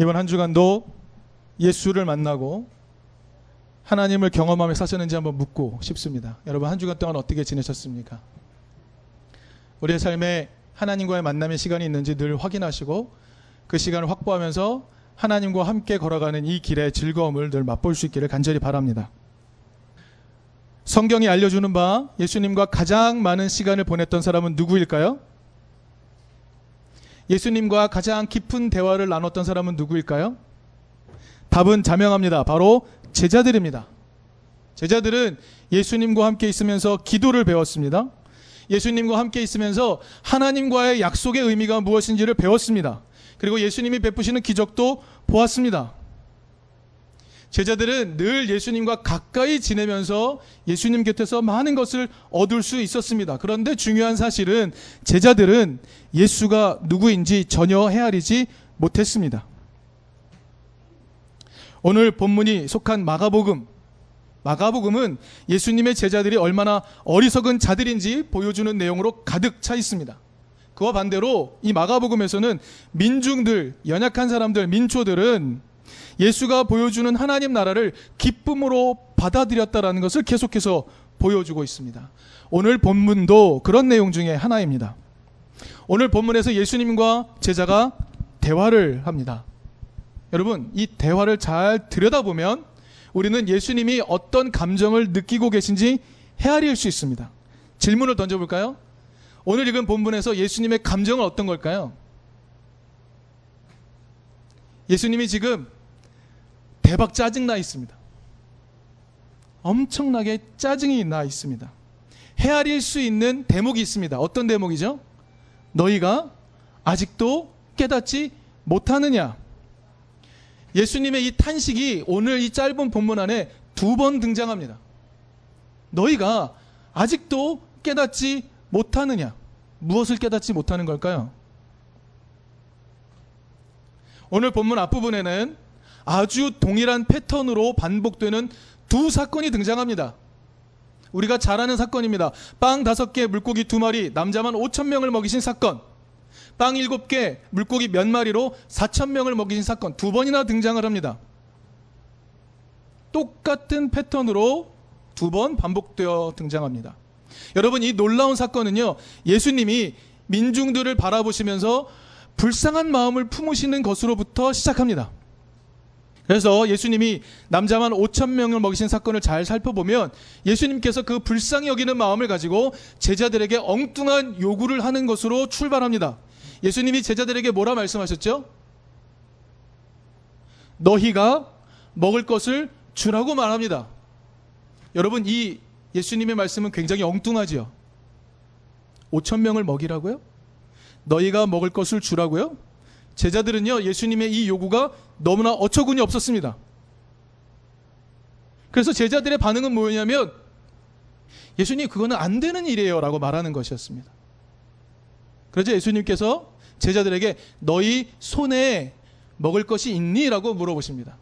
이번 한 주간도 예수를 만나고 하나님을 경험하며 사셨는지 한번 묻고 싶습니다. 여러분 한 주간 동안 어떻게 지내셨습니까? 우리의 삶에 하나님과의 만남의 시간이 있는지 늘 확인하시고 그 시간을 확보하면서 하나님과 함께 걸어가는 이 길의 즐거움을 늘 맛볼 수 있기를 간절히 바랍니다. 성경이 알려주는 바 예수님과 가장 많은 시간을 보냈던 사람은 누구일까요? 예수님과 가장 깊은 대화를 나눴던 사람은 누구일까요? 답은 자명합니다. 바로 제자들입니다. 제자들은 예수님과 함께 있으면서 기도를 배웠습니다. 예수님과 함께 있으면서 하나님과의 약속의 의미가 무엇인지를 배웠습니다. 그리고 예수님이 베푸시는 기적도 보았습니다. 제자들은 늘 예수님과 가까이 지내면서 예수님 곁에서 많은 것을 얻을 수 있었습니다. 그런데 중요한 사실은 제자들은 예수가 누구인지 전혀 헤아리지 못했습니다. 오늘 본문이 속한 마가복음, 마가복음은 예수님의 제자들이 얼마나 어리석은 자들인지 보여주는 내용으로 가득 차 있습니다. 그와 반대로 이 마가복음에서는 민중들, 연약한 사람들, 민초들은 예수가 보여주는 하나님 나라를 기쁨으로 받아들였다라는 것을 계속해서 보여주고 있습니다. 오늘 본문도 그런 내용 중에 하나입니다. 오늘 본문에서 예수님과 제자가 대화를 합니다. 여러분, 이 대화를 잘 들여다보면 우리는 예수님이 어떤 감정을 느끼고 계신지 헤아릴 수 있습니다. 질문을 던져볼까요? 오늘 읽은 본문에서 예수님의 감정은 어떤 걸까요? 예수님이 지금 대박 짜증나 있습니다. 엄청나게 짜증이 나 있습니다. 헤아릴 수 있는 대목이 있습니다. 어떤 대목이죠? 너희가 아직도 깨닫지 못하느냐? 예수님의 이 탄식이 오늘 이 짧은 본문 안에 두 번 등장합니다. 너희가 아직도 깨닫지 못하느냐? 무엇을 깨닫지 못하는 걸까요? 오늘 본문 앞부분에는 아주 동일한 패턴으로 반복되는 두 사건이 등장합니다. 우리가 잘 아는 사건입니다. 빵 다섯 개, 물고기 두 마리, 남자만 5천 명을 먹이신 사건. 빵 일곱 개, 물고기 몇 마리로 4천 명을 먹이신 사건 두 번이나 등장을 합니다. 똑같은 패턴으로 두 번 반복되어 등장합니다. 여러분 이 놀라운 사건은요. 예수님이 민중들을 바라보시면서 불쌍한 마음을 품으시는 것으로부터 시작합니다. 그래서 예수님이 남자만 5천 명을 먹이신 사건을 잘 살펴보면 예수님께서 그 불쌍히 여기는 마음을 가지고 제자들에게 엉뚱한 요구를 하는 것으로 출발합니다. 예수님이 제자들에게 뭐라 말씀하셨죠? 너희가 먹을 것을 주라고 말합니다. 여러분 이 예수님의 말씀은 굉장히 엉뚱하지요. 5천 명을 먹이라고요? 너희가 먹을 것을 주라고요? 제자들은요, 예수님의 이 요구가 너무나 어처구니 없었습니다. 그래서 제자들의 반응은 뭐였냐면, 예수님, 그거는 안 되는 일이에요. 라고 말하는 것이었습니다. 그래서 예수님께서 제자들에게 너희 손에 먹을 것이 있니? 라고 물어보십니다.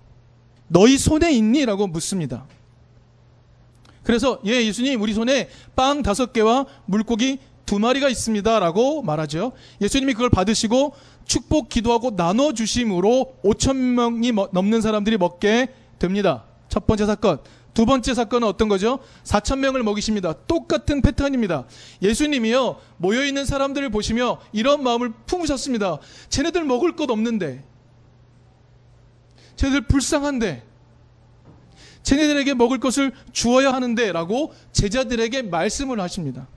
너희 손에 있니? 라고 묻습니다. 그래서 예, 예수님, 우리 손에 빵 다섯 개와 물고기 두 마리가 있습니다. 라고 말하죠. 예수님이 그걸 받으시고 축복 기도하고 나눠 주심으로 5천 명이 넘는 사람들이 먹게 됩니다. 첫 번째 사건. 두 번째 사건은 어떤 거죠? 4천 명을 먹이십니다. 똑같은 패턴입니다. 예수님이요, 모여 있는 사람들을 보시며 이런 마음을 품으셨습니다. 쟤네들 먹을 것 없는데, 쟤네들 불쌍한데, 쟤네들에게 먹을 것을 주어야 하는데, 라고 제자들에게 말씀을 하십니다.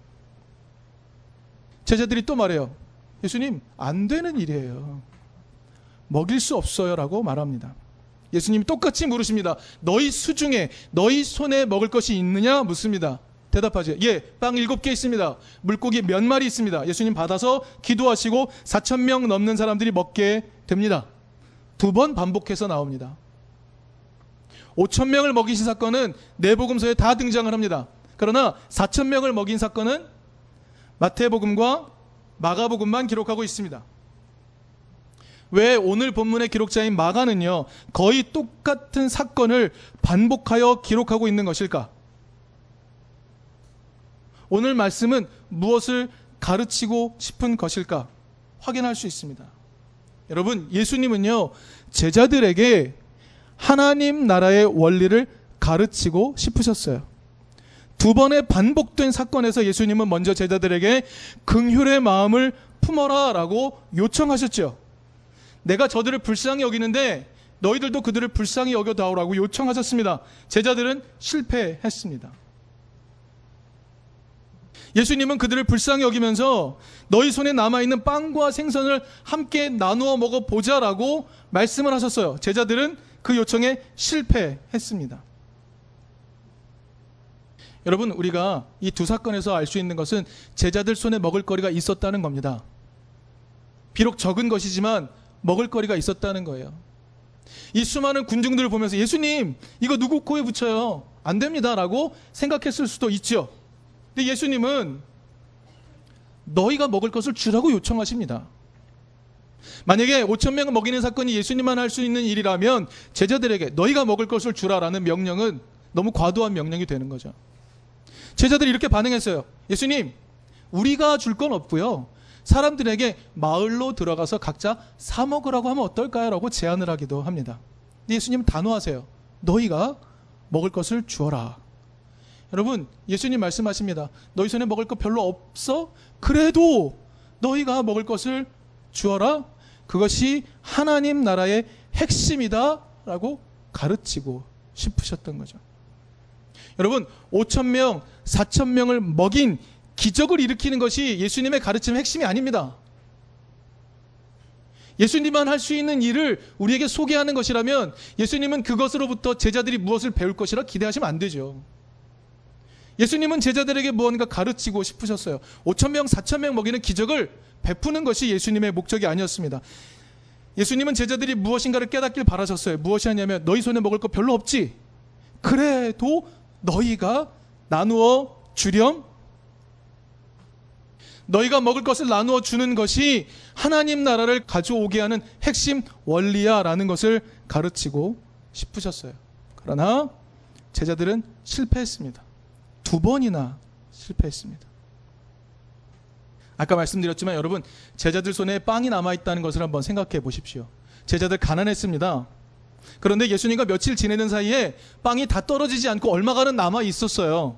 제자들이 또 말해요. 예수님, 안 되는 일이에요. 먹일 수 없어요. 라고 말합니다. 예수님이 똑같이 물으십니다. 너희 수중에 너희 손에 먹을 것이 있느냐? 묻습니다. 대답하죠. 예, 빵 일곱 개 있습니다. 물고기 몇 마리 있습니다. 예수님 받아서 기도하시고 4천 명 넘는 사람들이 먹게 됩니다. 두 번 반복해서 나옵니다. 5천 명을 먹이신 사건은 내복음서에 다 등장을 합니다. 그러나 4천 명을 먹인 사건은 마태복음과 마가복음만 기록하고 있습니다. 왜 오늘 본문의 기록자인 마가는요, 거의 똑같은 사건을 반복하여 기록하고 있는 것일까? 오늘 말씀은 무엇을 가르치고 싶은 것일까? 확인할 수 있습니다. 여러분, 예수님은요, 제자들에게 하나님 나라의 원리를 가르치고 싶으셨어요. 두 번의 반복된 사건에서 예수님은 먼저 제자들에게 긍휼의 마음을 품어라라고 요청하셨죠. 내가 저들을 불쌍히 여기는데 너희들도 그들을 불쌍히 여겨다오라고 요청하셨습니다. 제자들은 실패했습니다. 예수님은 그들을 불쌍히 여기면서 너희 손에 남아있는 빵과 생선을 함께 나누어 먹어보자라고 말씀을 하셨어요. 제자들은 그 요청에 실패했습니다. 여러분, 우리가 이 두 사건에서 알 수 있는 것은 제자들 손에 먹을거리가 있었다는 겁니다. 비록 적은 것이지만 먹을거리가 있었다는 거예요. 이 수많은 군중들을 보면서 예수님, 이거 누구 코에 붙여요? 안 됩니다. 라고 생각했을 수도 있죠. 근데 예수님은 너희가 먹을 것을 주라고 요청하십니다. 만약에 5천 명을 먹이는 사건이 예수님만 할 수 있는 일이라면 제자들에게 너희가 먹을 것을 주라라는 명령은 너무 과도한 명령이 되는 거죠. 제자들이 이렇게 반응했어요. 예수님, 우리가 줄 건 없고요. 사람들에게 마을로 들어가서 각자 사 먹으라고 하면 어떨까요? 라고 제안을 하기도 합니다. 예수님 단호하세요. 너희가 먹을 것을 주어라. 여러분, 예수님 말씀하십니다. 너희 손에 먹을 것 별로 없어? 그래도 너희가 먹을 것을 주어라. 그것이 하나님 나라의 핵심이다. 라고 가르치고 싶으셨던 거죠. 여러분, 5천 명, 4천 명을 먹인 기적을 일으키는 것이 예수님의 가르침의 핵심이 아닙니다. 예수님만 할 수 있는 일을 우리에게 소개하는 것이라면 예수님은 그것으로부터 제자들이 무엇을 배울 것이라 기대하시면 안 되죠. 예수님은 제자들에게 무언가 가르치고 싶으셨어요. 5천 명, 4천 명 먹이는 기적을 베푸는 것이 예수님의 목적이 아니었습니다. 예수님은 제자들이 무엇인가를 깨닫길 바라셨어요. 무엇이 냐면 너희 손에 먹을 거 별로 없지. 그래도 너희가 나누어 주렴 너희가 먹을 것을 나누어 주는 것이 하나님 나라를 가져오게 하는 핵심 원리야 라는 것을 가르치고 싶으셨어요. 그러나 제자들은 실패했습니다. 두 번이나 실패했습니다. 아까 말씀드렸지만 여러분 제자들 손에 빵이 남아 있다는 것을 한번 생각해 보십시오. 제자들 가난했습니다. 그런데 예수님과 며칠 지내는 사이에 빵이 다 떨어지지 않고 얼마가는 남아 있었어요.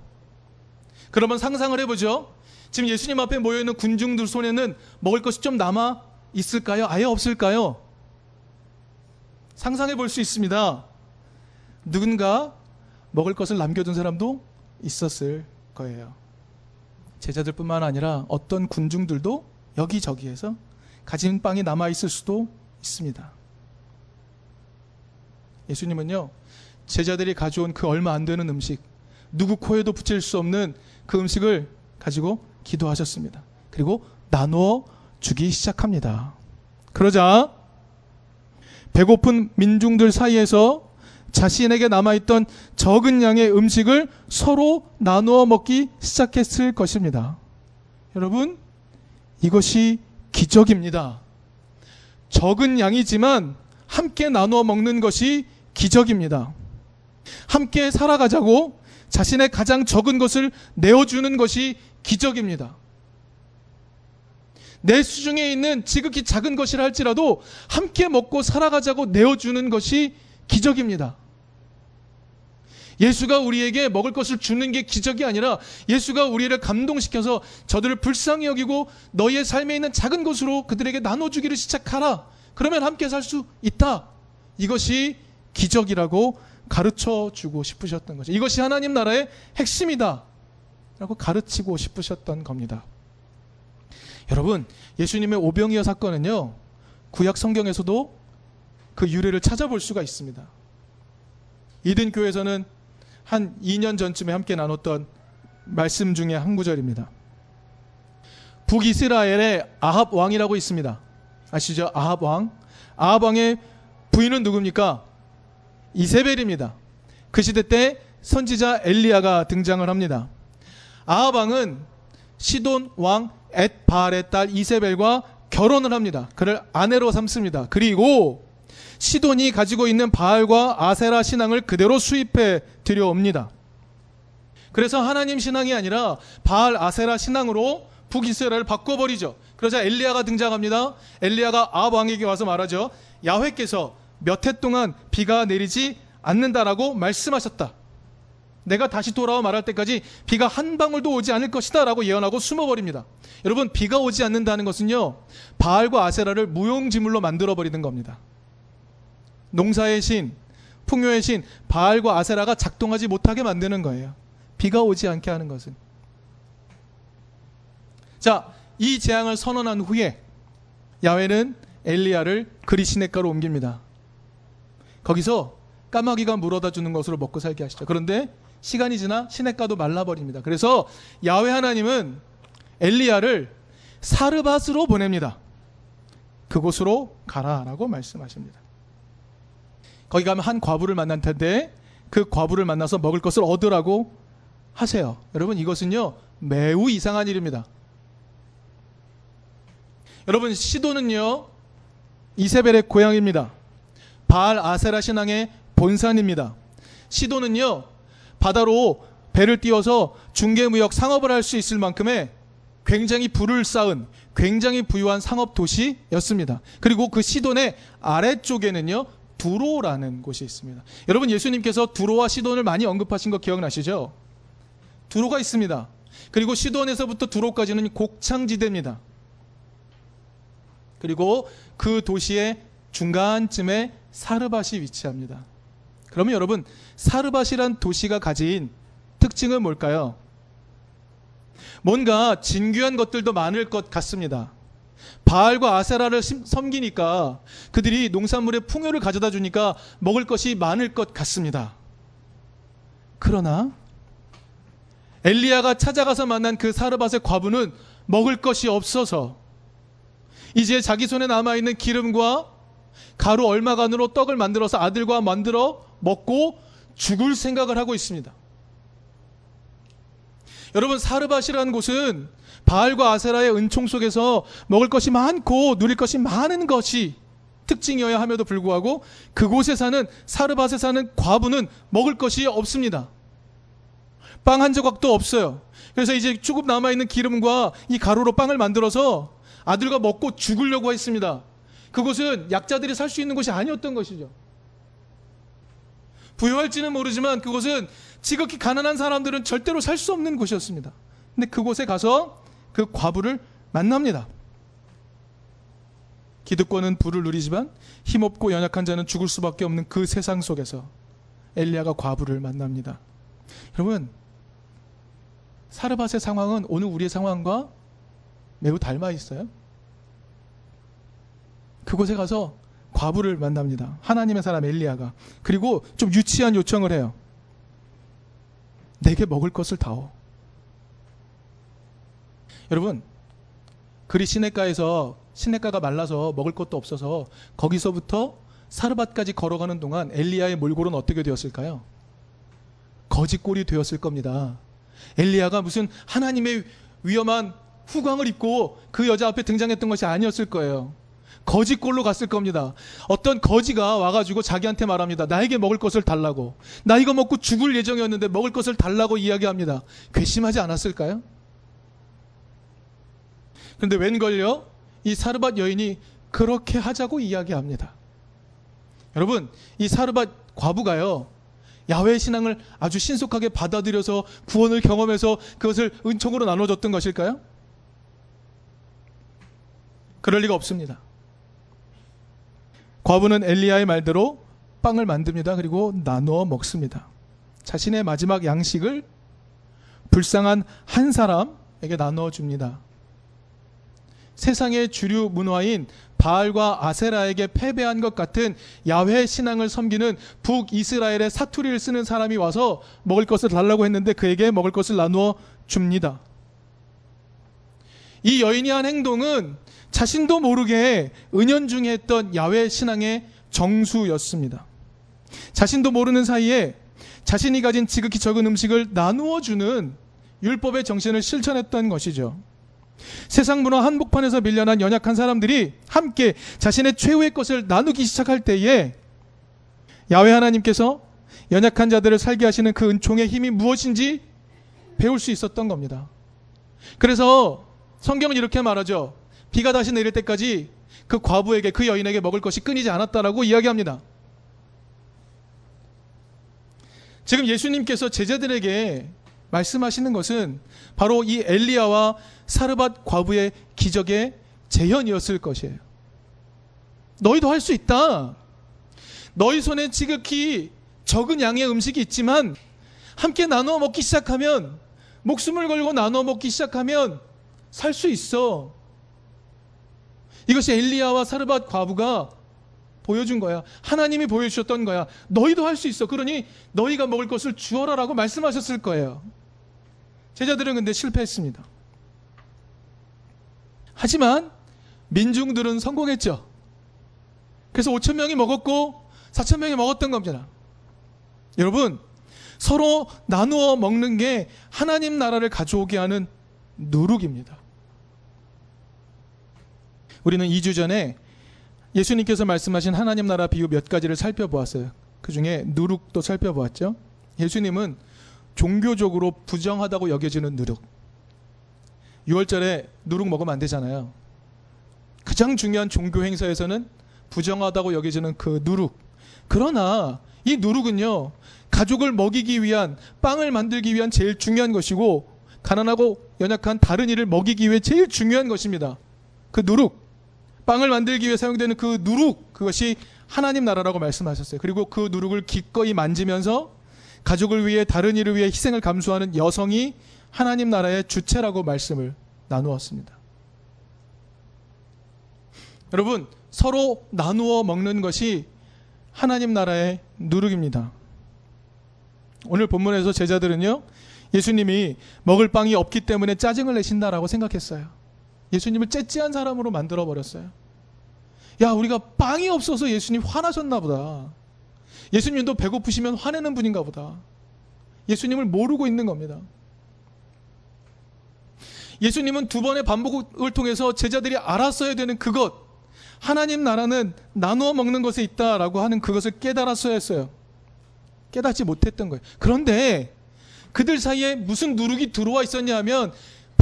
그러면 상상을 해보죠. 지금 예수님 앞에 모여있는 군중들 손에는 먹을 것이 좀 남아 있을까요? 아예 없을까요? 상상해 볼 수 있습니다. 누군가 먹을 것을 남겨둔 사람도 있었을 거예요. 제자들뿐만 아니라 어떤 군중들도 여기저기에서 가진 빵이 남아 있을 수도 있습니다. 예수님은요, 제자들이 가져온 그 얼마 안 되는 음식, 누구 코에도 붙일 수 없는 그 음식을 가지고 기도하셨습니다. 그리고 나누어 주기 시작합니다. 그러자 배고픈 민중들 사이에서 자신에게 남아있던 적은 양의 음식을 서로 나누어 먹기 시작했을 것입니다. 여러분, 이것이 기적입니다. 적은 양이지만 함께 나누어 먹는 것이 기적입니다. 함께 살아가자고 자신의 가장 적은 것을 내어주는 것이 기적입니다. 내 수중에 있는 지극히 작은 것이라 할지라도 함께 먹고 살아가자고 내어주는 것이 기적입니다. 예수가 우리에게 먹을 것을 주는 게 기적이 아니라 예수가 우리를 감동시켜서 저들을 불쌍히 여기고 너희의 삶에 있는 작은 것으로 그들에게 나눠주기를 시작하라. 그러면 함께 살 수 있다. 이것이 기적이라고 가르쳐 주고 싶으셨던 거죠. 이것이 하나님 나라의 핵심이다. 라고 가르치고 싶으셨던 겁니다. 여러분, 예수님의 오병이어 사건은요, 구약 성경에서도 그 유래를 찾아볼 수가 있습니다. 이든 교회에서는 한 2년 전쯤에 함께 나눴던 말씀 중에 한 구절입니다. 북이스라엘의 아합 왕이라고 있습니다. 아시죠? 아합 왕. 아합 왕의 부인은 누굽니까? 이세벨입니다. 그 시대 때 선지자 엘리야가 등장을 합니다. 아합 왕은 시돈 왕 엣바알의 딸 이세벨과 결혼을 합니다. 그를 아내로 삼습니다. 그리고 시돈이 가지고 있는 바알과 아세라 신앙을 그대로 수입해 들여옵니다. 그래서 하나님 신앙이 아니라 바알 아세라 신앙으로 북이스라엘을 바꿔버리죠. 그러자 엘리야가 등장합니다. 엘리야가 아합 왕에게 와서 말하죠. 야훼께서 몇 해 동안 비가 내리지 않는다라고 말씀하셨다. 내가 다시 돌아와 말할 때까지 비가 한 방울도 오지 않을 것이다 라고 예언하고 숨어버립니다. 여러분 비가 오지 않는다는 것은요 바알과 아세라를 무용지물로 만들어 버리는 겁니다. 농사의 신, 풍요의 신 바알과 아세라가 작동하지 못하게 만드는 거예요. 비가 오지 않게 하는 것은. 자, 이 재앙을 선언한 후에 야훼는 엘리야를 그리시네가로 옮깁니다. 거기서 까마귀가 물어다 주는 것으로 먹고 살게 하시죠. 그런데 시간이 지나 시냇가도 말라버립니다. 그래서 야훼 하나님은 엘리야를 사르밧으로 보냅니다. 그곳으로 가라라고 말씀하십니다. 거기 가면 한 과부를 만난 텐데 그 과부를 만나서 먹을 것을 얻으라고 하세요. 여러분 이것은요 매우 이상한 일입니다. 여러분 시도는요 이세벨의 고향입니다. 바알 아세라 신앙의 본산입니다. 시도는요 바다로 배를 띄워서 중개무역 상업을 할 수 있을 만큼의 굉장히 불을 쌓은 굉장히 부유한 상업 도시였습니다. 그리고 그 시돈의 아래쪽에는요 두로라는 곳이 있습니다. 여러분 예수님께서 두로와 시돈을 많이 언급하신 거 기억나시죠? 두로가 있습니다. 그리고 시돈에서부터 두로까지는 곡창지대입니다. 그리고 그 도시의 중간쯤에 사르밧이 위치합니다. 그러면 여러분 사르밧이란 도시가 가진 특징은 뭘까요? 뭔가 진귀한 것들도 많을 것 같습니다. 바알과 아세라를 섬기니까 그들이 농산물의 풍요를 가져다 주니까 먹을 것이 많을 것 같습니다. 그러나 엘리야가 찾아가서 만난 그 사르밧의 과부는 먹을 것이 없어서 이제 자기 손에 남아 있는 기름과 가루 얼마간으로 떡을 만들어서 아들과 만들어 먹고 죽을 생각을 하고 있습니다. 여러분 사르밧이라는 곳은 바알과 아세라의 은총 속에서 먹을 것이 많고 누릴 것이 많은 것이 특징이어야 함에도 불구하고 그곳에 사는 사르밧에 사는 과부는 먹을 것이 없습니다. 빵 한 조각도 없어요. 그래서 이제 조금 남아 있는 기름과 이 가루로 빵을 만들어서 아들과 먹고 죽으려고 했습니다. 그곳은 약자들이 살 수 있는 곳이 아니었던 것이죠. 부유할지는 모르지만 그곳은 지극히 가난한 사람들은 절대로 살 수 없는 곳이었습니다. 근데 그곳에 가서 그 과부를 만납니다. 기득권은 불을 누리지만 힘없고 연약한 자는 죽을 수밖에 없는 그 세상 속에서 엘리야가 과부를 만납니다. 여러분 사르밧의 상황은 오늘 우리의 상황과 매우 닮아 있어요. 그곳에 가서 과부를 만납니다. 하나님의 사람 엘리야가. 그리고 좀 유치한 요청을 해요. 내게 먹을 것을 다오. 여러분, 그리 시냇가에서 시냇가가 말라서 먹을 것도 없어서 거기서부터 사르밧까지 걸어가는 동안 엘리야의 몰골은 어떻게 되었을까요? 거짓골이 되었을 겁니다. 엘리야가 무슨 하나님의 위험한 후광을 입고 그 여자 앞에 등장했던 것이 아니었을 거예요. 거짓골로 갔을 겁니다. 어떤 거지가 와가지고 자기한테 말합니다. 나에게 먹을 것을 달라고. 나 이거 먹고 죽을 예정이었는데 먹을 것을 달라고 이야기합니다. 괘씸하지 않았을까요? 그런데 웬걸요? 이 사르밧 여인이 그렇게 하자고 이야기합니다. 여러분, 이 사르밧 과부가요. 야외 신앙을 아주 신속하게 받아들여서 구원을 경험해서 그것을 은총으로 나눠줬던 것일까요? 그럴 리가 없습니다. 과부는 엘리야의 말대로 빵을 만듭니다. 그리고 나누어 먹습니다. 자신의 마지막 양식을 불쌍한 한 사람에게 나누어 줍니다. 세상의 주류 문화인 바알과 아세라에게 패배한 것 같은 야훼 신앙을 섬기는 북이스라엘의 사투리를 쓰는 사람이 와서 먹을 것을 달라고 했는데 그에게 먹을 것을 나누어 줍니다. 이 여인이 한 행동은 자신도 모르게 은연중에 했던 야외 신앙의 정수였습니다. 자신도 모르는 사이에 자신이 가진 지극히 적은 음식을 나누어 주는 율법의 정신을 실천했던 것이죠. 세상 문화 한복판에서 밀려난 연약한 사람들이 함께 자신의 최후의 것을 나누기 시작할 때에 야외 하나님께서 연약한 자들을 살게 하시는 그 은총의 힘이 무엇인지 배울 수 있었던 겁니다. 그래서 성경은 이렇게 말하죠. 비가 다시 내릴 때까지 그 과부에게 그 여인에게 먹을 것이 끊이지 않았다라고 이야기합니다. 지금 예수님께서 제자들에게 말씀하시는 것은 바로 이 엘리야와 사르밧 과부의 기적의 재현이었을 것이에요. 너희도 할 수 있다. 너희 손에 지극히 적은 양의 음식이 있지만 함께 나누어 먹기 시작하면 목숨을 걸고 나누어 먹기 시작하면 살 수 있어. 이것이 엘리야와 사르밧 과부가 보여준 거야. 하나님이 보여주셨던 거야. 너희도 할 수 있어. 그러니 너희가 먹을 것을 주어라라고 말씀하셨을 거예요. 제자들은 근데 실패했습니다. 하지만 민중들은 성공했죠. 그래서 5천 명이 먹었고 4천 명이 먹었던 겁니다. 여러분 서로 나누어 먹는 게 하나님 나라를 가져오게 하는 누룩입니다. 우리는 2주 전에 예수님께서 말씀하신 하나님 나라 비유 몇 가지를 살펴보았어요. 그 중에 누룩도 살펴보았죠. 예수님은 종교적으로 부정하다고 여겨지는 누룩. 6월절에 누룩 먹으면 안 되잖아요. 가장 중요한 종교 행사에서는 부정하다고 여겨지는 그 누룩. 그러나 이 누룩은요, 가족을 먹이기 위한, 빵을 만들기 위한 제일 중요한 것이고, 가난하고 연약한 다른 이를 먹이기 위해 제일 중요한 것입니다. 그 누룩. 빵을 만들기 위해 사용되는 그 누룩. 그것이 하나님 나라라고 말씀하셨어요. 그리고 그 누룩을 기꺼이 만지면서 가족을 위해 다른 이를 위해 희생을 감수하는 여성이 하나님 나라의 주체라고 말씀을 나누었습니다. 여러분, 서로 나누어 먹는 것이 하나님 나라의 누룩입니다. 오늘 본문에서 제자들은요, 예수님이 먹을 빵이 없기 때문에 짜증을 내신다라고 생각했어요. 예수님을 째째한 사람으로 만들어 버렸어요. 야, 우리가 빵이 없어서 예수님 화나셨나 보다. 예수님도 배고프시면 화내는 분인가 보다. 예수님을 모르고 있는 겁니다. 예수님은 두 번의 반복을 통해서 제자들이 알았어야 되는 그것, 하나님 나라는 나누어 먹는 것에 있다라고 하는 그것을 깨달았어야 했어요. 깨닫지 못했던 거예요. 그런데 그들 사이에 무슨 누룩이 들어와 있었냐 하면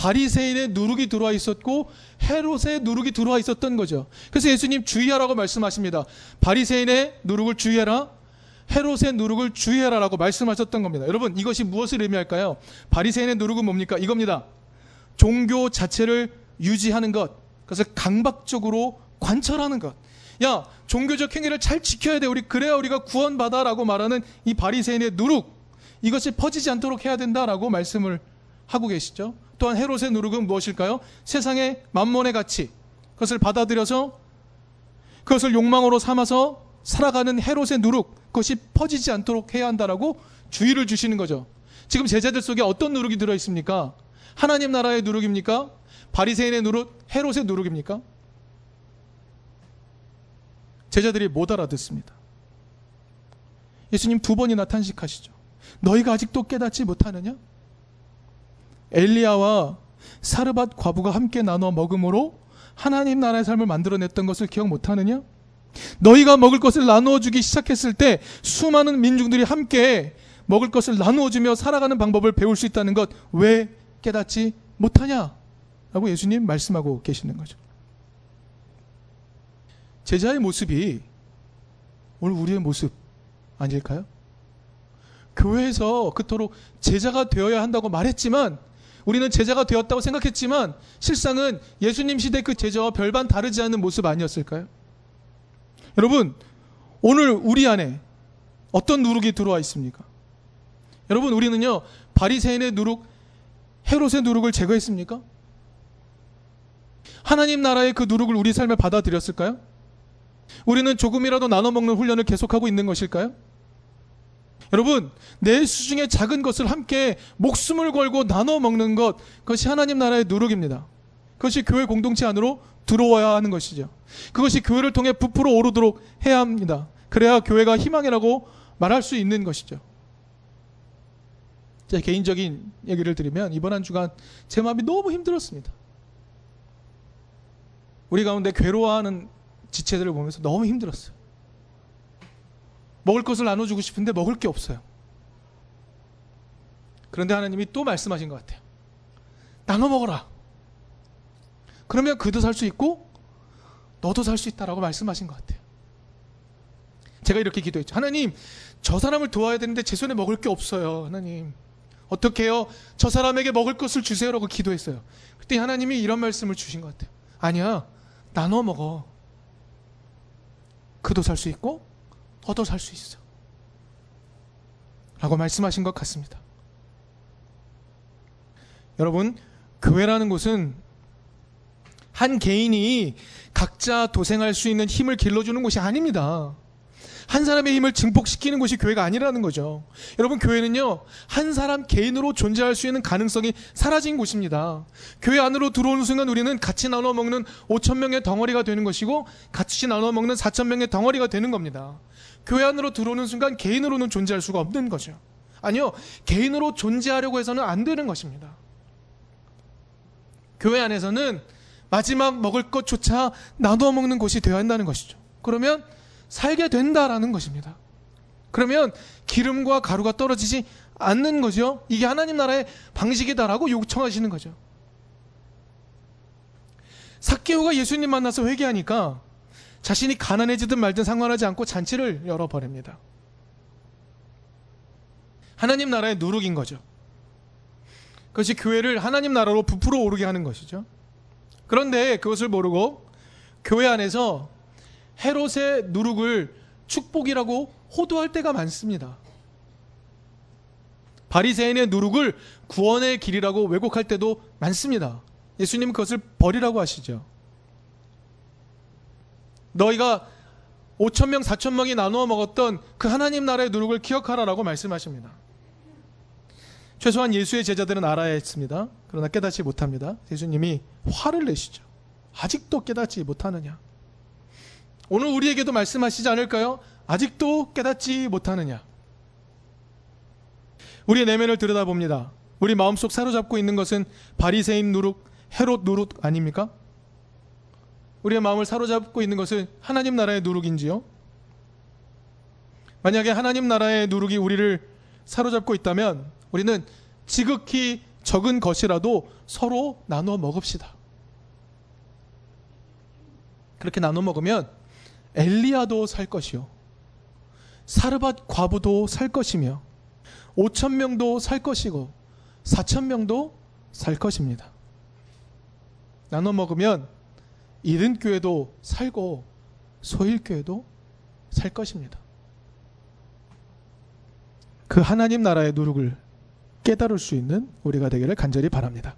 바리새인의 누룩이 들어와 있었고 헤롯의 누룩이 들어와 있었던 거죠. 그래서 예수님 주의하라고 말씀하십니다. 바리새인의 누룩을 주의해라. 헤롯의 누룩을 주의해라라고 말씀하셨던 겁니다. 여러분 이것이 무엇을 의미할까요? 바리새인의 누룩은 뭡니까? 이겁니다. 종교 자체를 유지하는 것, 그것을 강박적으로 관철하는 것. 야, 종교적 행위를 잘 지켜야 돼. 우리 그래야 우리가 구원받아라고 말하는 이 바리새인의 누룩. 이것이 퍼지지 않도록 해야 된다라고 말씀을 하고 계시죠. 또한 헤롯의 누룩은 무엇일까요? 세상의 만몬의 가치. 그것을 받아들여서 그것을 욕망으로 삼아서 살아가는 헤롯의 누룩. 그것이 퍼지지 않도록 해야 한다라고 주의를 주시는 거죠. 지금 제자들 속에 어떤 누룩이 들어 있습니까? 하나님 나라의 누룩입니까? 바리새인의 누룩, 헤롯의 누룩입니까? 제자들이 못 알아듣습니다. 예수님 두 번이나 탄식하시죠. 너희가 아직도 깨닫지 못하느냐? 엘리야와 사르밧 과부가 함께 나눠 먹음으로 하나님 나라의 삶을 만들어냈던 것을 기억 못하느냐? 너희가 먹을 것을 나누어 주기 시작했을 때 수많은 민중들이 함께 먹을 것을 나누어 주며 살아가는 방법을 배울 수 있다는 것 왜 깨닫지 못하냐? 라고 예수님 말씀하고 계시는 거죠. 제자의 모습이 오늘 우리의 모습 아닐까요? 교회에서 그토록 제자가 되어야 한다고 말했지만 우리는 제자가 되었다고 생각했지만 실상은 예수님 시대 그 제자와 별반 다르지 않은 모습 아니었을까요? 여러분, 오늘 우리 안에 어떤 누룩이 들어와 있습니까? 여러분, 우리는요, 바리새인의 누룩, 헤롯의 누룩을 제거했습니까? 하나님 나라의 그 누룩을 우리 삶에 받아들였을까요? 우리는 조금이라도 나눠 먹는 훈련을 계속하고 있는 것일까요? 여러분, 내 수중에 작은 것을 함께 목숨을 걸고 나눠 먹는 것, 그것이 하나님 나라의 누룩입니다. 그것이 교회 공동체 안으로 들어와야 하는 것이죠. 그것이 교회를 통해 부풀어 오르도록 해야 합니다. 그래야 교회가 희망이라고 말할 수 있는 것이죠. 제 개인적인 얘기를 드리면 이번 한 주간 제 마음이 너무 힘들었습니다. 우리 가운데 괴로워하는 지체들을 보면서 너무 힘들었어요. 먹을 것을 나눠주고 싶은데 먹을 게 없어요. 그런데 하나님이 또 말씀하신 것 같아요. 나눠 먹어라. 그러면 그도 살 수 있고 너도 살 수 있다라고 말씀하신 것 같아요. 제가 이렇게 기도했죠. 하나님, 저 사람을 도와야 되는데 제 손에 먹을 게 없어요. 하나님. 어떻게 해요? 저 사람에게 먹을 것을 주세요라고 기도했어요. 그때 하나님이 이런 말씀을 주신 것 같아요. 아니야. 나눠 먹어. 그도 살 수 있고 너도 살수 있어. 라고 말씀하신 것 같습니다. 여러분, 교회라는 곳은 한 개인이 각자 도생할 수 있는 힘을 길러주는 곳이 아닙니다. 한 사람의 힘을 증폭시키는 곳이 교회가 아니라는 거죠. 여러분, 교회는요, 한 사람 개인으로 존재할 수 있는 가능성이 사라진 곳입니다. 교회 안으로 들어오는 순간 우리는 같이 나눠 먹는 5천 명의 덩어리가 되는 것이고, 같이 나눠 먹는 4천 명의 덩어리가 되는 겁니다. 교회 안으로 들어오는 순간 개인으로는 존재할 수가 없는 거죠. 아니요, 개인으로 존재하려고 해서는 안 되는 것입니다. 교회 안에서는 마지막 먹을 것조차 나눠 먹는 곳이 되어야 한다는 것이죠. 그러면 살게 된다라는 것입니다. 그러면 기름과 가루가 떨어지지 않는 거죠. 이게 하나님 나라의 방식이다라고 요청하시는 거죠. 사케오가 예수님 만나서 회개하니까 자신이 가난해지든 말든 상관하지 않고 잔치를 열어버립니다. 하나님 나라의 누룩인 거죠. 그것이 교회를 하나님 나라로 부풀어 오르게 하는 것이죠. 그런데 그것을 모르고 교회 안에서 헤롯의 누룩을 축복이라고 호도할 때가 많습니다. 바리새인의 누룩을 구원의 길이라고 왜곡할 때도 많습니다. 예수님은 그것을 버리라고 하시죠. 너희가 5천 명, 4천 명이 나누어 먹었던 그 하나님 나라의 누룩을 기억하라라고 말씀하십니다. 최소한 예수의 제자들은 알아야 했습니다. 그러나 깨닫지 못합니다. 예수님이 화를 내시죠. 아직도 깨닫지 못하느냐? 오늘 우리에게도 말씀하시지 않을까요? 아직도 깨닫지 못하느냐? 우리의 내면을 들여다봅니다. 우리 마음속 사로잡고 있는 것은 바리새인 누룩, 헤롯 누룩 아닙니까? 우리의 마음을 사로잡고 있는 것은 하나님 나라의 누룩인지요? 만약에 하나님 나라의 누룩이 우리를 사로잡고 있다면 우리는 지극히 적은 것이라도 서로 나눠 먹읍시다. 그렇게 나눠 먹으면 엘리야도 살 것이요. 사르밧 과부도 살 것이며 5천 명도 살 것이고 4천 명도 살 것입니다. 나눠 먹으면 이른 교회도 살고 소일 교회도 살 것입니다. 그 하나님 나라의 누룩을 깨달을 수 있는 우리가 되기를 간절히 바랍니다.